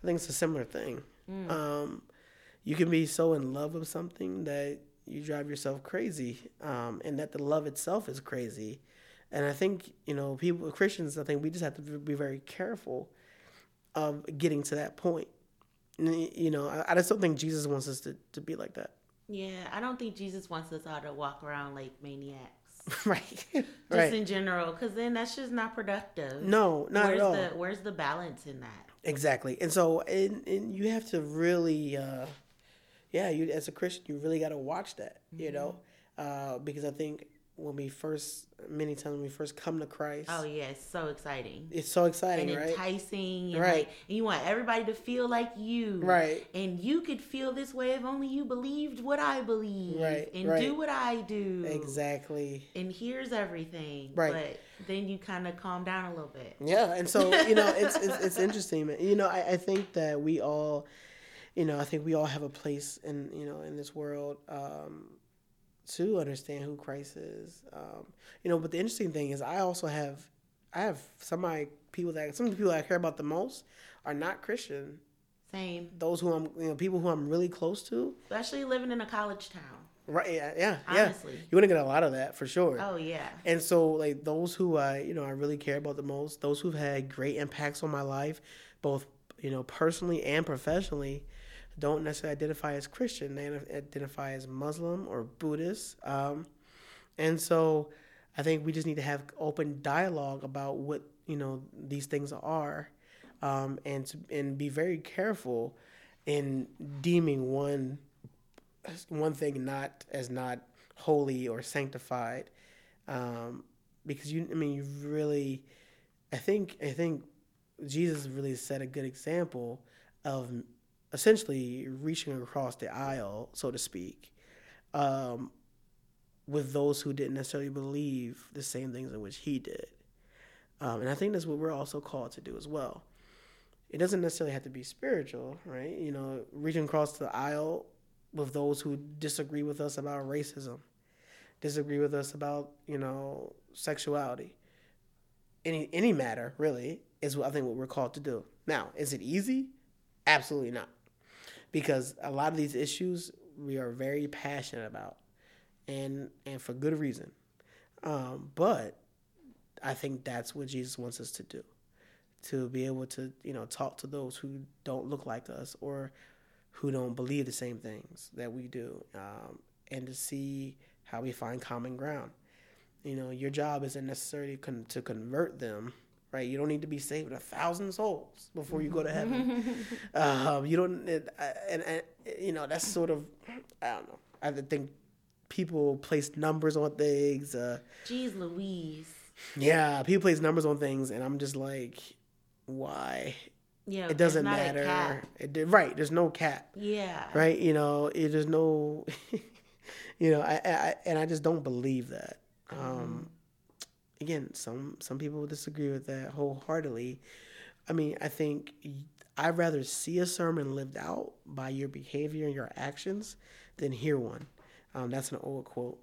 I think it's a similar thing. Mm. um you can be so in love with something that you drive yourself crazy um and that the love itself is crazy. And i think you know people christians i think we just have to be very careful of getting to that point. You know i, I just don't think jesus wants us to, to be like that Yeah, I don't think Jesus wants us all to walk around like maniacs. right Just right in general, because then that's just not productive. no not where's at all the where's the balance in that? exactly and so and, and you have to really uh yeah you as a christian you really got to watch that you know uh because i think when we first many times when we first come to christ Oh yeah, it's so exciting it's so exciting and right enticing, and Right. like, and you want everybody to feel like you, Right. And you could feel this way if only you believed what I believe, Right, And right. do what I do, exactly And here's everything, Right. But then you kind of calm down a little bit. Yeah, and so you know, it's it's, it's interesting. You know, I, I think that we all, you know, I think we all have a place in you know in this world um, to understand who Christ is. Um, you know, but the interesting thing is, I also have, I have some of my people that some of the people I care about the most are not Christian. Same, Those who I'm, you know, people who I'm really close to. especially living in a college town. Right? Yeah, yeah. yeah. Honestly. You're gonna get a lot of that for sure. Oh yeah, And so, like those who I, you know, I really care about the most, those who've had great impacts on my life, both you know personally and professionally, don't necessarily identify as Christian. They identify as Muslim or Buddhist. Um, and so, I think we just need to have open dialogue about what you know these things are, um, and to, and be very careful in deeming one one thing not as not holy or sanctified um, because you I mean you really I think I think Jesus really set a good example of essentially reaching across the aisle, so to speak, um, with those who didn't necessarily believe the same things in which he did. Um, and I think that's what we're also called to do as well. It doesn't necessarily have to be spiritual, right? You know, reaching across the aisle with those who disagree with us about racism, disagree with us about, you know, sexuality. Any any matter, really, is what I think what we're called to do. Now, is it easy? Absolutely not. Because a lot of these issues we are very passionate about and and for good reason. Um, but I think that's what Jesus wants us to do. To be able to, you know, talk to those who don't look like us or who don't believe the same things that we do, um, and to see how we find common ground. You know, your job isn't necessarily con- to convert them, right? You don't need to be saving a thousand souls before you go to heaven. um, you don't, it, and, and you know that's sort of, I don't know. I think people place numbers on things. Uh, Jeez, Louise. Yeah, people place numbers on things, and I'm just like, why? Yeah, it doesn't matter. It, right, there's no cap. Yeah. Right, you know, it, there's no, you know, I, I and I just don't believe that. Um, mm-hmm. Again, some some people disagree with that wholeheartedly. I mean, I think I'd rather see a sermon lived out by your behavior and your actions than hear one. Um, that's an old quote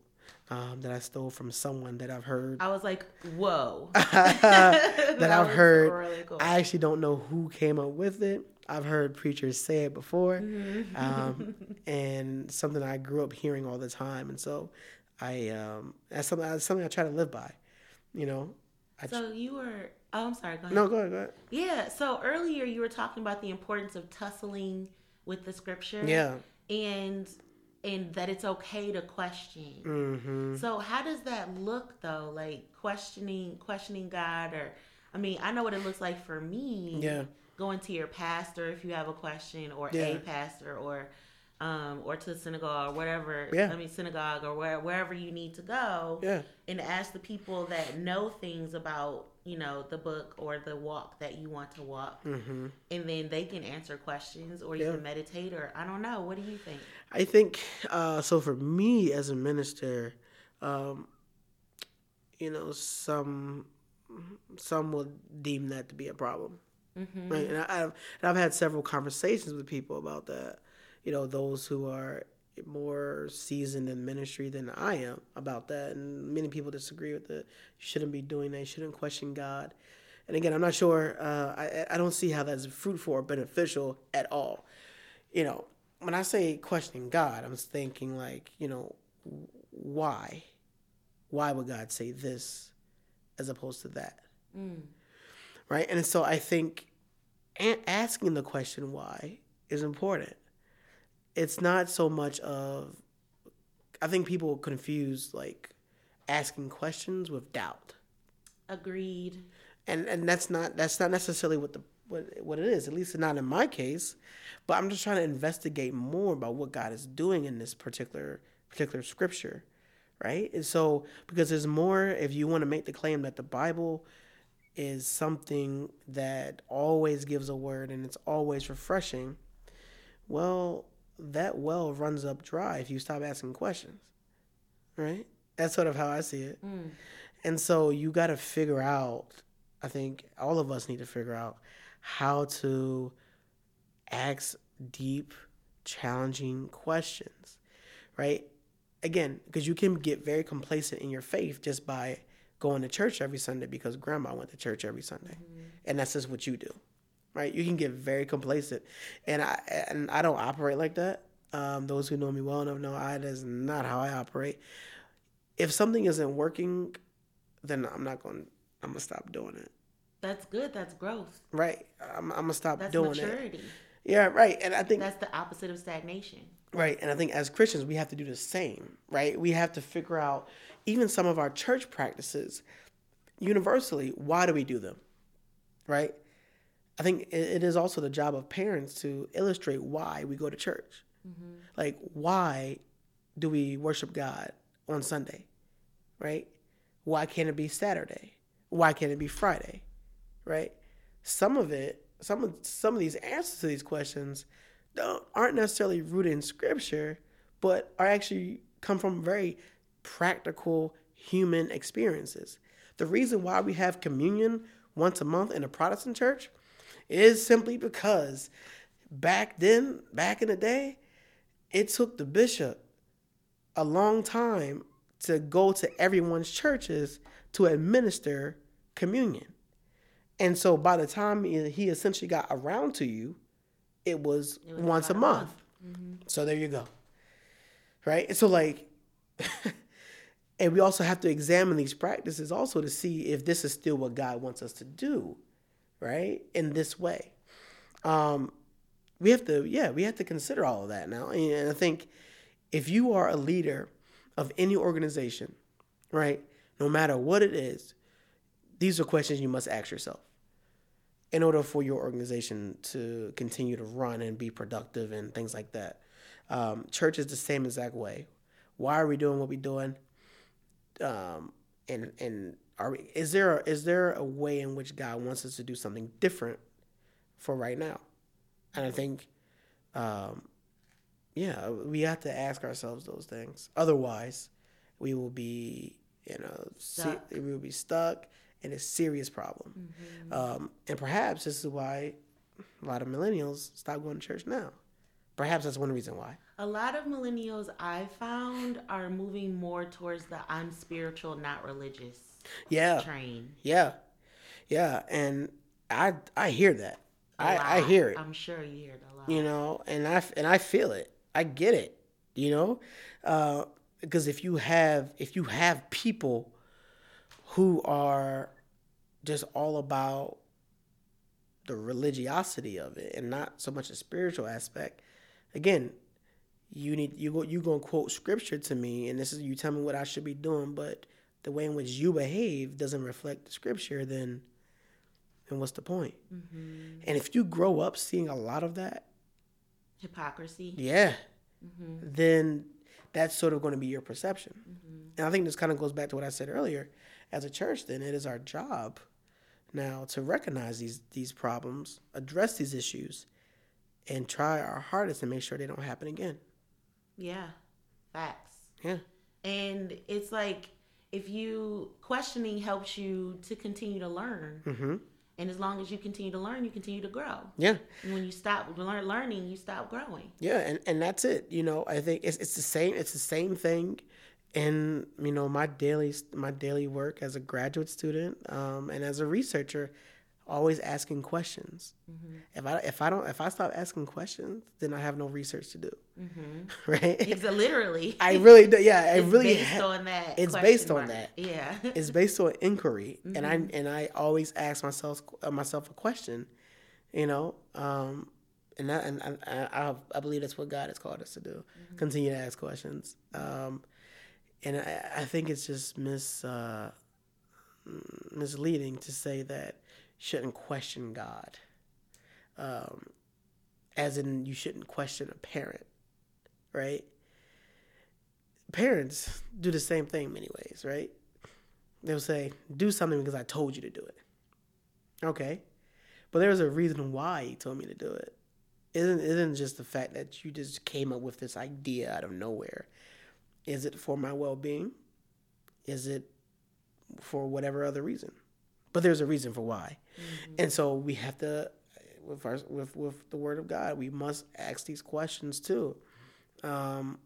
um, that I stole from someone that I've heard. I was like, whoa. that, that I've heard. Really cool. I actually don't know who came up with it. I've heard preachers say it before, mm-hmm. um, and something I grew up hearing all the time. And so, I um, that's something that's something I try to live by. You know. I so you were. Oh, I'm sorry. Go ahead. No, go ahead. Go ahead. Yeah. So earlier you were talking about the importance of tussling with the scripture. Yeah. And and that it's okay to question. Mm-hmm. So how does that look though? Like questioning questioning God or I mean, I know what it looks like for me. Yeah. Going to your pastor if you have a question or yeah. a pastor or um, or to the synagogue, or whatever. Yeah. I mean, synagogue or where, wherever you need to go. Yeah. And ask the people that know things about you know the book or the walk that you want to walk mm-hmm. and then they can answer questions or you yeah. can meditate or i don't know what do you think i think uh, so for me as a minister um, you know some some will deem that to be a problem mm-hmm. right and, I, have and i've had several conversations with people about that you know those who are more seasoned in ministry than I am about that, and many people disagree with it. You shouldn't be doing that. You shouldn't question God. And again, I'm not sure. Uh, I I don't see how that's fruitful or beneficial at all. You know, when I say questioning God, I'm thinking like, you know, why? Why would God say this as opposed to that? Mm. Right? And so I think asking the question why is important it's not so much of I think people confuse like asking questions with doubt. Agreed. And and that's not that's not necessarily what the what what it is. At least not in my case. But I'm just trying to investigate more about what God is doing in this particular particular scripture, right? And so because there's more. If you want to make the claim that the Bible is something that always gives a word and it's always refreshing, well, that well runs up dry if you stop asking questions. Right? That's sort of how I see it. Mm. And so you got to figure out, I think all of us need to figure out how to ask deep, challenging questions. Right? Again, because you can get very complacent in your faith just by going to church every Sunday because grandma went to church every Sunday. Mm-hmm. And that's just what you do right? You can get very complacent, and I and I don't operate like that. Um, those who know me well enough know I that is not how I operate. If something isn't working, then I'm not going. I'm gonna stop doing it. That's good. That's growth. Right. I'm, I'm gonna stop That's doing maturity. it. Yeah. Right. And I think that's the opposite of stagnation. Right. And I think as Christians, we have to do the same. Right. We have to figure out even some of our church practices universally. Why do we do them? Right I think it is also the job of parents to illustrate why we go to church. Mm-hmm. Like, why do we worship God on Sunday, right? Why can't it be Saturday? Why can't it be Friday, right? Some of it, some of some of these answers to these questions don't aren't necessarily rooted in scripture, but are actually come from very practical human experiences. The reason why we have communion once a month in a Protestant church is simply because back then, back in the day, it took the bishop a long time to go to everyone's churches to administer communion. And so by the time he essentially got around to you, it was, it was once a month. month. Mm-hmm. So there you go. Right? And so like and we also have to examine these practices also to see if this is still what God wants us to do, right? In this way. Um we have to yeah, we have to consider all of that now. And I think if you are a leader of any organization, right? No matter what it is, these are questions you must ask yourself in order for your organization to continue to run and be productive and things like that. Um, church is the same exact way. Why are we doing what we're doing? Um, and and are we, is there a, is there a way in which God wants us to do something different for right now? And I think, um, yeah, we have to ask ourselves those things. Otherwise, we will be you know stuck. we will be stuck in a serious problem. Mm-hmm. Um, and perhaps this is why a lot of millennials stop going to church now. Perhaps that's one reason why. A lot of millennials I found are moving more towards the I'm spiritual, not religious. Yeah. Train. Yeah. Yeah. And I I hear that. I, I hear it. I'm sure you hear it a lot. You know, and I and I feel it. I get it. You know, uh, because if you have if you have people who are just all about the religiosity of it and not so much a spiritual aspect again you need you go you gonna quote scripture to me and this is you tell me what i should be doing but the way in which you behave doesn't reflect the scripture then then what's the point mm-hmm. and if you grow up seeing a lot of that hypocrisy yeah mm-hmm. then that's sort of going to be your perception mm-hmm. and i think this kind of goes back to what i said earlier as a church then it is our job now to recognize these these problems, address these issues, and try our hardest to make sure they don't happen again. Yeah, facts. Yeah. And it's like if you questioning helps you to continue to learn. Mm-hmm. And as long as you continue to learn, you continue to grow. Yeah. And when you stop learn, learning, you stop growing. Yeah, and, and that's it. You know, I think it's it's the same. It's the same thing in you know my daily my daily work as a graduate student um, and as a researcher always asking questions mm-hmm. if i if i don't if i stop asking questions then i have no research to do mm-hmm. right it's literally i really do yeah i it's really based ha- on that it's based mark. on that yeah it's based on inquiry mm-hmm. and i mm-hmm. and i always ask myself uh, myself a question you know um, and that, and I, I, I believe that's what God has called us to do. Mm-hmm. Continue to ask questions. Um, and I, I think it's just mis uh, misleading to say that shouldn't question God, um, as in you shouldn't question a parent, right? Parents do the same thing many ways, right? They'll say, "Do something because I told you to do it." Okay, but there's a reason why he told me to do it. Isn't isn't just the fact that you just came up with this idea out of nowhere is it for my well being? Is it for whatever other reason? But there's a reason for why. Mm-hmm. And so we have to with our with with the word of God, we must ask these questions too. Um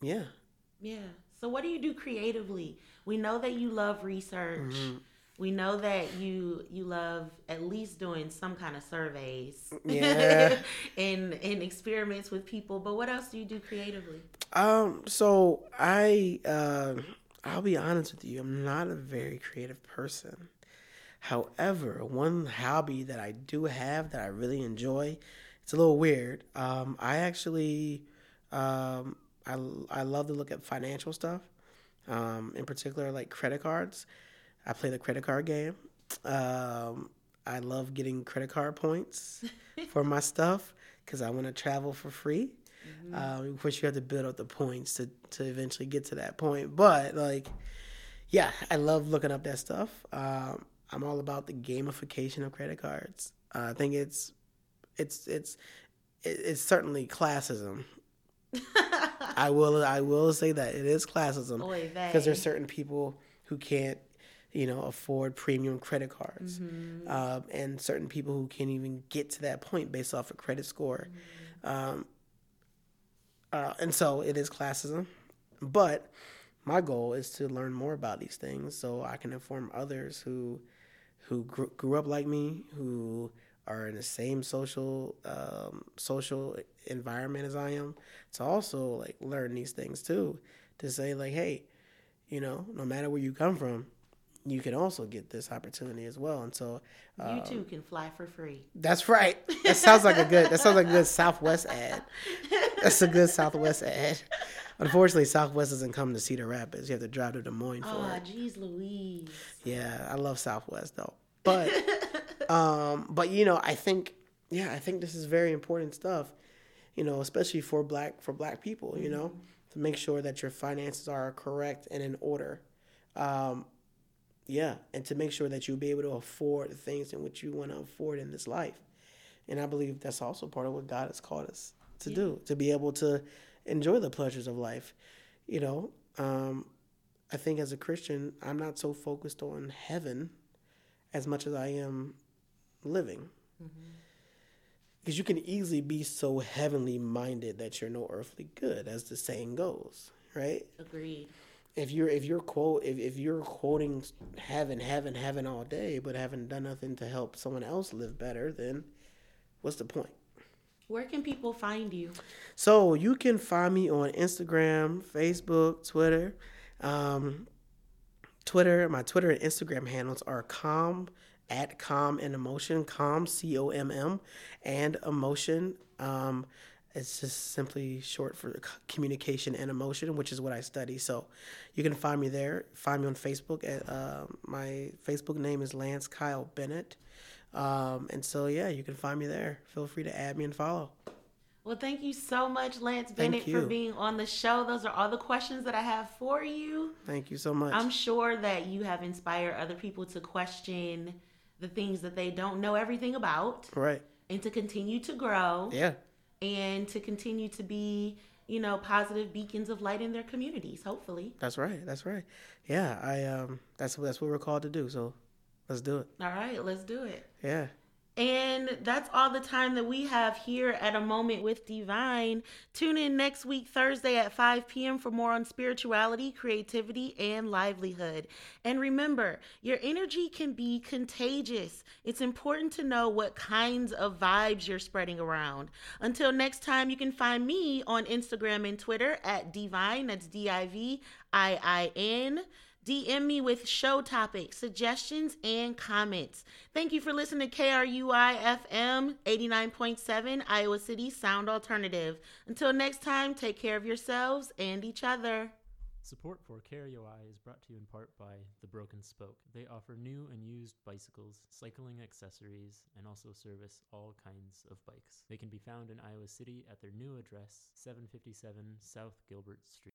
yeah. Yeah. So what do you do creatively? We know that you love research. Mm-hmm we know that you you love at least doing some kind of surveys yeah. and and experiments with people but what else do you do creatively um so i uh, i'll be honest with you i'm not a very creative person however one hobby that i do have that i really enjoy it's a little weird um i actually um i i love to look at financial stuff um in particular like credit cards I play the credit card game. Um, I love getting credit card points for my stuff because I want to travel for free. Mm-hmm. Um, of course, you have to build up the points to, to eventually get to that point. But like, yeah, I love looking up that stuff. Um, I'm all about the gamification of credit cards. Uh, I think it's it's it's it's certainly classism. I will I will say that it is classism because there's certain people who can't you know afford premium credit cards mm-hmm. um, and certain people who can't even get to that point based off a credit score mm-hmm. um, uh, and so it is classism but my goal is to learn more about these things so i can inform others who who grew, grew up like me who are in the same social um, social environment as I am to also like learn these things too. To say like hey you know no matter where you come from you can also get this opportunity as well and so um, you too can fly for free that's right that sounds like a good that sounds like a good southwest ad that's a good southwest ad unfortunately southwest doesn't come to cedar rapids you have to drive to des moines for oh jeez louise yeah i love southwest though but um, but you know, I think yeah, I think this is very important stuff. You know, especially for black for black people. You know, mm-hmm. to make sure that your finances are correct and in order. Um, yeah, and to make sure that you'll be able to afford the things in which you want to afford in this life. And I believe that's also part of what God has called us to yeah. do, to be able to enjoy the pleasures of life. You know, um, I think as a Christian, I'm not so focused on heaven as much as I am living. Because mm-hmm. you can easily be so heavenly minded that you're no earthly good, as the saying goes, right? Agreed. If you're if you're quote if, if you're quoting heaven, heaven, heaven all day, but haven't done nothing to help someone else live better, then what's the point? Where can people find you? So you can find me on Instagram, Facebook, Twitter. Um, Twitter, my Twitter and Instagram handles are calm at calm and emotion, calm C O M M, and emotion. Um, it's just simply short for communication and emotion, which is what I study. So you can find me there. Find me on Facebook. At, uh, my Facebook name is Lance Kyle Bennett. Um, and so, yeah, you can find me there. Feel free to add me and follow. Well, thank you so much, Lance Bennett, for being on the show. Those are all the questions that I have for you. Thank you so much. I'm sure that you have inspired other people to question the things that they don't know everything about. Right. And to continue to grow. Yeah. And to continue to be, you know, positive beacons of light in their communities, hopefully. That's right. That's right. Yeah, I um that's that's what we're called to do. So let's do it. All right, let's do it. Yeah. And that's all the time that we have here at A Moment with Divine. Tune in next week, Thursday at 5 p.m., for more on spirituality, creativity, and livelihood. And remember, your energy can be contagious. It's important to know what kinds of vibes you're spreading around. Until next time, you can find me on Instagram and Twitter at Divine, that's D I V I I N. DM me with show topics, suggestions, and comments. Thank you for listening to KRUI FM 89.7 Iowa City Sound Alternative. Until next time, take care of yourselves and each other. Support for KRUI is brought to you in part by The Broken Spoke. They offer new and used bicycles, cycling accessories, and also service all kinds of bikes. They can be found in Iowa City at their new address, 757 South Gilbert Street.